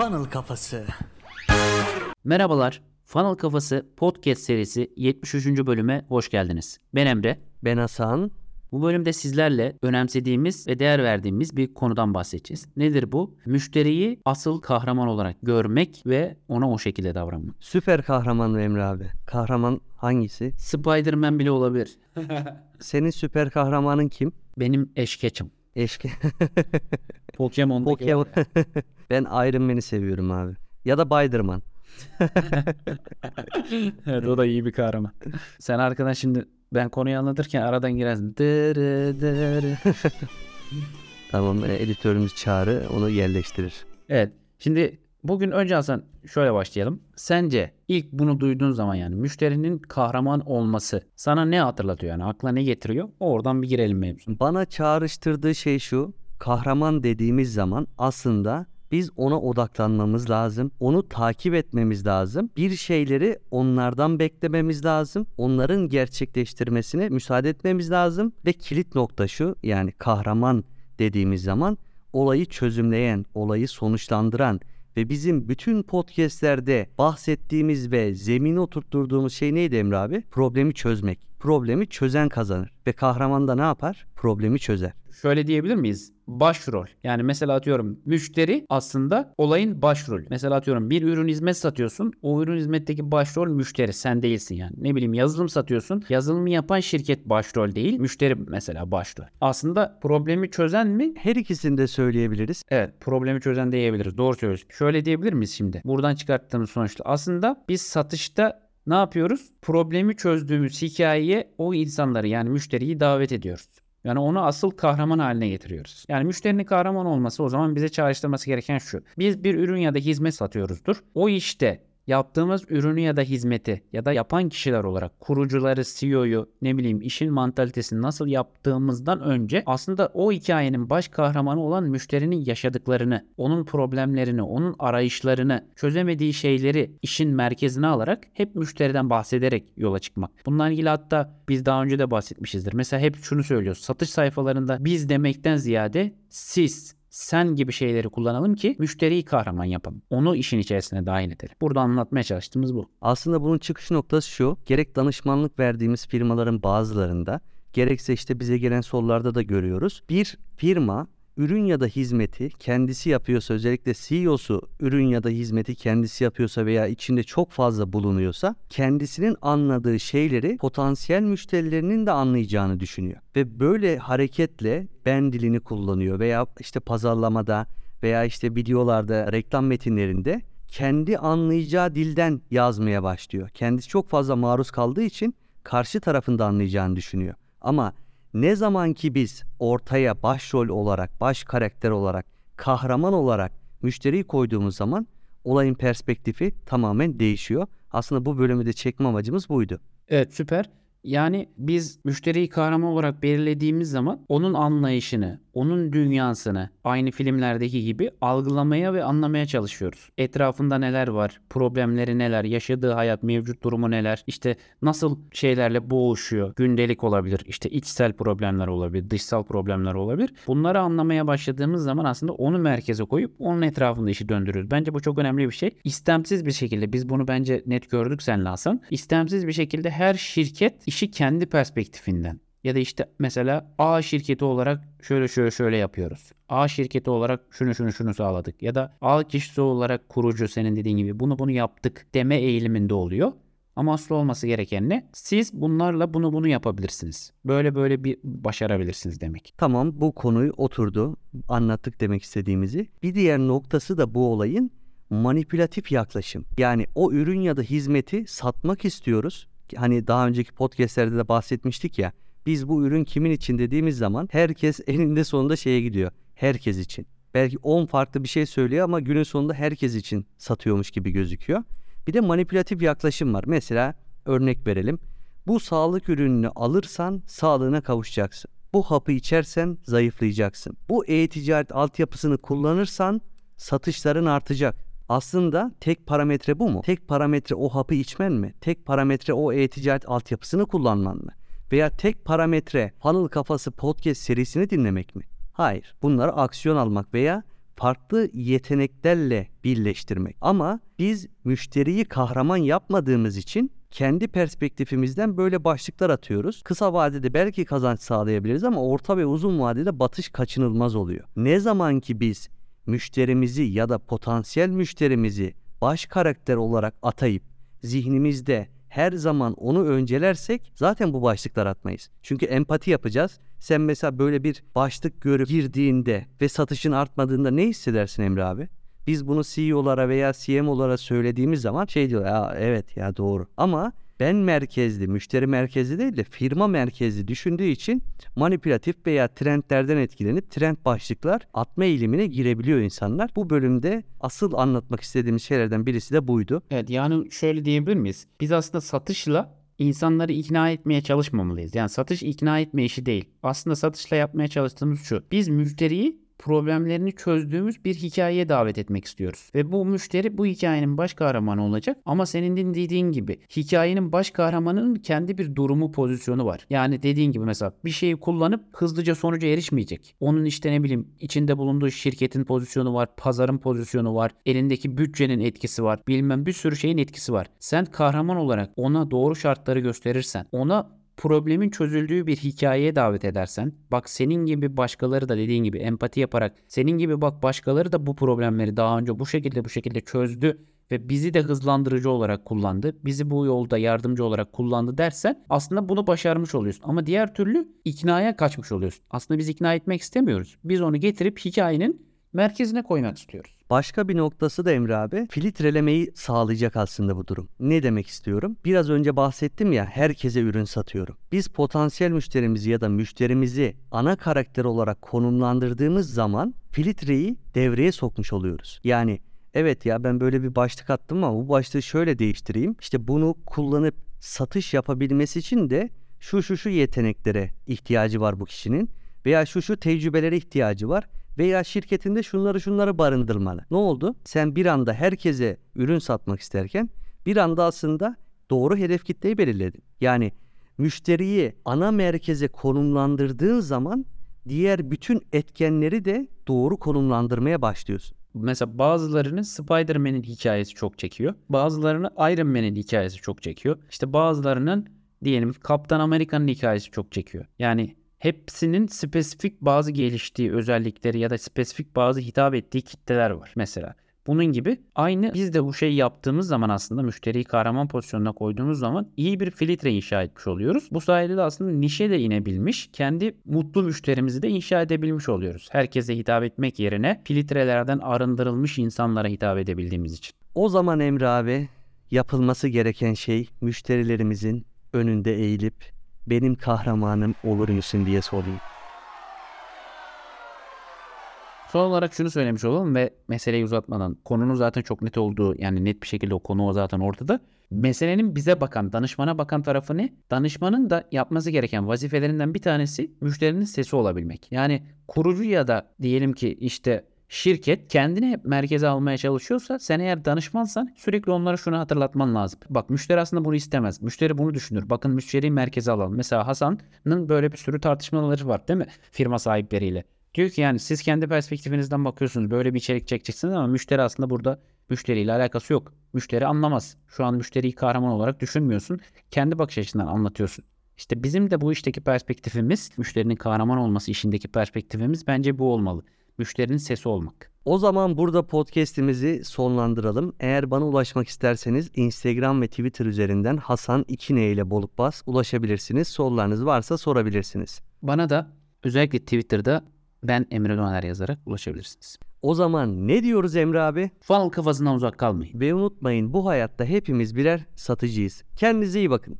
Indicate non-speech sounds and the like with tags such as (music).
Funnel Kafası. Merhabalar. Funnel Kafası Podcast serisi 73. bölüme hoş geldiniz. Ben Emre. Ben Hasan. Bu bölümde sizlerle önemsediğimiz ve değer verdiğimiz bir konudan bahsedeceğiz. Nedir bu? Müşteriyi asıl kahraman olarak görmek ve ona o şekilde davranmak. Süper kahraman mı Emre abi? Kahraman hangisi? Spider-Man bile olabilir. Senin süper kahramanın kim? Benim eşkeçim. Eşki. (laughs) Pokemon'daki Pokemon. (laughs) ben Iron Man'i seviyorum abi. Ya da Spiderman. (laughs) evet o da iyi bir kahraman. Sen arkadan şimdi ben konuyu anlatırken aradan girersin. Dırı dırı. (laughs) Tamam e, editörümüz Çağrı onu yerleştirir. Evet. Şimdi bugün önce Hasan şöyle başlayalım. Sence ilk bunu duyduğun zaman yani müşterinin kahraman olması sana ne hatırlatıyor yani aklına ne getiriyor? Oradan bir girelim mevzu. Bana çağrıştırdığı şey şu. Kahraman dediğimiz zaman aslında biz ona odaklanmamız lazım. Onu takip etmemiz lazım. Bir şeyleri onlardan beklememiz lazım. Onların gerçekleştirmesine müsaade etmemiz lazım. Ve kilit nokta şu yani kahraman dediğimiz zaman olayı çözümleyen, olayı sonuçlandıran ve bizim bütün podcastlerde bahsettiğimiz ve zemini oturtturduğumuz şey neydi Emre abi? Problemi çözmek. Problemi çözen kazanır. Ve kahraman da ne yapar? Problemi çözer. Şöyle diyebilir miyiz? Başrol. Yani mesela atıyorum müşteri aslında olayın başrol. Mesela atıyorum bir ürün hizmet satıyorsun. O ürün hizmetteki başrol müşteri. Sen değilsin yani. Ne bileyim yazılım satıyorsun. Yazılımı yapan şirket başrol değil. Müşteri mesela başrol. Aslında problemi çözen mi? Her ikisini de söyleyebiliriz. Evet problemi çözen diyebiliriz. Doğru söylüyorsun. Şöyle diyebilir miyiz şimdi? Buradan çıkarttığımız sonuçta. Aslında biz satışta ne yapıyoruz? Problemi çözdüğümüz hikayeye o insanları yani müşteriyi davet ediyoruz. Yani onu asıl kahraman haline getiriyoruz. Yani müşterinin kahraman olması o zaman bize çağrıştırması gereken şu. Biz bir ürün ya da hizmet satıyoruzdur. O işte yaptığımız ürünü ya da hizmeti ya da yapan kişiler olarak kurucuları, CEO'yu ne bileyim işin mantalitesini nasıl yaptığımızdan önce aslında o hikayenin baş kahramanı olan müşterinin yaşadıklarını, onun problemlerini, onun arayışlarını, çözemediği şeyleri işin merkezine alarak hep müşteriden bahsederek yola çıkmak. Bununla ilgili hatta biz daha önce de bahsetmişizdir. Mesela hep şunu söylüyoruz. Satış sayfalarında biz demekten ziyade siz sen gibi şeyleri kullanalım ki müşteriyi kahraman yapalım. Onu işin içerisine dahil edelim. Burada anlatmaya çalıştığımız bu. Aslında bunun çıkış noktası şu. Gerek danışmanlık verdiğimiz firmaların bazılarında gerekse işte bize gelen sorularda da görüyoruz. Bir firma ürün ya da hizmeti kendisi yapıyorsa özellikle CEO'su ürün ya da hizmeti kendisi yapıyorsa veya içinde çok fazla bulunuyorsa kendisinin anladığı şeyleri potansiyel müşterilerinin de anlayacağını düşünüyor. Ve böyle hareketle ben dilini kullanıyor veya işte pazarlamada veya işte videolarda reklam metinlerinde kendi anlayacağı dilden yazmaya başlıyor. Kendisi çok fazla maruz kaldığı için karşı tarafında anlayacağını düşünüyor. Ama ne zaman ki biz ortaya başrol olarak, baş karakter olarak, kahraman olarak müşteriyi koyduğumuz zaman olayın perspektifi tamamen değişiyor. Aslında bu bölümü de çekme amacımız buydu. Evet süper. Yani biz müşteriyi kahraman olarak belirlediğimiz zaman onun anlayışını, onun dünyasını aynı filmlerdeki gibi algılamaya ve anlamaya çalışıyoruz. Etrafında neler var, problemleri neler, yaşadığı hayat, mevcut durumu neler, işte nasıl şeylerle boğuşuyor, gündelik olabilir, işte içsel problemler olabilir, dışsal problemler olabilir. Bunları anlamaya başladığımız zaman aslında onu merkeze koyup onun etrafında işi döndürüyoruz. Bence bu çok önemli bir şey. İstemsiz bir şekilde biz bunu bence net gördük senle Hasan. İstemsiz bir şekilde her şirket işi kendi perspektifinden ya da işte mesela A şirketi olarak şöyle şöyle şöyle yapıyoruz. A şirketi olarak şunu şunu şunu sağladık. Ya da A kişisi olarak kurucu senin dediğin gibi bunu bunu yaptık deme eğiliminde oluyor. Ama asıl olması gereken ne? Siz bunlarla bunu bunu yapabilirsiniz. Böyle böyle bir başarabilirsiniz demek. Tamam bu konuyu oturdu. Anlattık demek istediğimizi. Bir diğer noktası da bu olayın manipülatif yaklaşım. Yani o ürün ya da hizmeti satmak istiyoruz. Hani daha önceki podcastlerde de bahsetmiştik ya. Biz bu ürün kimin için dediğimiz zaman herkes (laughs) eninde sonunda şeye gidiyor. Herkes için. Belki 10 farklı bir şey söylüyor ama günün sonunda herkes için satıyormuş gibi gözüküyor. Bir de manipülatif yaklaşım var. Mesela örnek verelim. Bu sağlık ürününü alırsan sağlığına kavuşacaksın. Bu hapı içersen zayıflayacaksın. Bu e-ticaret altyapısını kullanırsan satışların artacak. Aslında tek parametre bu mu? Tek parametre o hapı içmen mi? Tek parametre o e-ticaret altyapısını kullanman mı? Veya tek parametre Funnel Kafası podcast serisini dinlemek mi? Hayır. Bunları aksiyon almak veya farklı yeteneklerle birleştirmek. Ama biz müşteriyi kahraman yapmadığımız için kendi perspektifimizden böyle başlıklar atıyoruz. Kısa vadede belki kazanç sağlayabiliriz ama orta ve uzun vadede batış kaçınılmaz oluyor. Ne zaman ki biz müşterimizi ya da potansiyel müşterimizi baş karakter olarak atayıp zihnimizde her zaman onu öncelersek zaten bu başlıklar atmayız. Çünkü empati yapacağız. Sen mesela böyle bir başlık görüp girdiğinde ve satışın artmadığında ne hissedersin Emre abi? Biz bunu CEO'lara veya CMO'lara söylediğimiz zaman şey diyor ya evet ya doğru. Ama ben merkezli, müşteri merkezli değil de firma merkezli düşündüğü için manipülatif veya trendlerden etkilenip trend başlıklar atma eğilimine girebiliyor insanlar. Bu bölümde asıl anlatmak istediğimiz şeylerden birisi de buydu. Evet yani şöyle diyebilir miyiz? Biz aslında satışla insanları ikna etmeye çalışmamalıyız. Yani satış ikna etme işi değil. Aslında satışla yapmaya çalıştığımız şu. Biz müşteriyi problemlerini çözdüğümüz bir hikayeye davet etmek istiyoruz. Ve bu müşteri bu hikayenin baş kahramanı olacak. Ama senin dediğin gibi hikayenin baş kahramanının kendi bir durumu pozisyonu var. Yani dediğin gibi mesela bir şeyi kullanıp hızlıca sonuca erişmeyecek. Onun işte ne bileyim içinde bulunduğu şirketin pozisyonu var, pazarın pozisyonu var, elindeki bütçenin etkisi var, bilmem bir sürü şeyin etkisi var. Sen kahraman olarak ona doğru şartları gösterirsen, ona problemin çözüldüğü bir hikayeye davet edersen, bak senin gibi başkaları da dediğin gibi empati yaparak, senin gibi bak başkaları da bu problemleri daha önce bu şekilde bu şekilde çözdü ve bizi de hızlandırıcı olarak kullandı. Bizi bu yolda yardımcı olarak kullandı dersen aslında bunu başarmış oluyorsun. Ama diğer türlü iknaya kaçmış oluyorsun. Aslında biz ikna etmek istemiyoruz. Biz onu getirip hikayenin merkezine koymak istiyoruz. Başka bir noktası da Emre abi filtrelemeyi sağlayacak aslında bu durum. Ne demek istiyorum? Biraz önce bahsettim ya herkese ürün satıyorum. Biz potansiyel müşterimizi ya da müşterimizi ana karakter olarak konumlandırdığımız zaman filtreyi devreye sokmuş oluyoruz. Yani evet ya ben böyle bir başlık attım ama bu başlığı şöyle değiştireyim. İşte bunu kullanıp satış yapabilmesi için de şu şu şu yeteneklere ihtiyacı var bu kişinin veya şu şu tecrübelere ihtiyacı var veya şirketinde şunları şunları barındırmalı. Ne oldu? Sen bir anda herkese ürün satmak isterken bir anda aslında doğru hedef kitleyi belirledin. Yani müşteriyi ana merkeze konumlandırdığın zaman diğer bütün etkenleri de doğru konumlandırmaya başlıyorsun. Mesela bazılarının Spider-Man'in hikayesi çok çekiyor. Bazılarını Iron Man'in hikayesi çok çekiyor. İşte bazılarının diyelim Kaptan Amerika'nın hikayesi çok çekiyor. Yani hepsinin spesifik bazı geliştiği özellikleri ya da spesifik bazı hitap ettiği kitleler var mesela. Bunun gibi aynı biz de bu şeyi yaptığımız zaman aslında müşteriyi kahraman pozisyonuna koyduğumuz zaman iyi bir filtre inşa etmiş oluyoruz. Bu sayede de aslında nişe de inebilmiş, kendi mutlu müşterimizi de inşa edebilmiş oluyoruz. Herkese hitap etmek yerine filtrelerden arındırılmış insanlara hitap edebildiğimiz için. O zaman Emre abi yapılması gereken şey müşterilerimizin önünde eğilip benim kahramanım olur musun diye sorayım. Son olarak şunu söylemiş olalım ve meseleyi uzatmadan konunun zaten çok net olduğu yani net bir şekilde o konu zaten ortada. Meselenin bize bakan, danışmana bakan tarafı ne? Danışmanın da yapması gereken vazifelerinden bir tanesi müşterinin sesi olabilmek. Yani kurucu ya da diyelim ki işte şirket kendini merkeze almaya çalışıyorsa sen eğer danışmansan sürekli onlara şunu hatırlatman lazım. Bak müşteri aslında bunu istemez. Müşteri bunu düşünür. Bakın müşteriyi merkeze alalım. Mesela Hasan'ın böyle bir sürü tartışmaları var değil mi? Firma sahipleriyle. Diyor ki yani siz kendi perspektifinizden bakıyorsunuz. Böyle bir içerik çekeceksiniz ama müşteri aslında burada müşteriyle alakası yok. Müşteri anlamaz. Şu an müşteriyi kahraman olarak düşünmüyorsun. Kendi bakış açısından anlatıyorsun. İşte bizim de bu işteki perspektifimiz, müşterinin kahraman olması işindeki perspektifimiz bence bu olmalı. Müşterinin sesi olmak. O zaman burada podcast'imizi sonlandıralım. Eğer bana ulaşmak isterseniz Instagram ve Twitter üzerinden Hasan İkine ile Bolup Bas ulaşabilirsiniz. Sorularınız varsa sorabilirsiniz. Bana da özellikle Twitter'da ben Emre Döner yazarak ulaşabilirsiniz. O zaman ne diyoruz Emre abi? Funnel kafasından uzak kalmayın. Ve unutmayın bu hayatta hepimiz birer satıcıyız. Kendinize iyi bakın.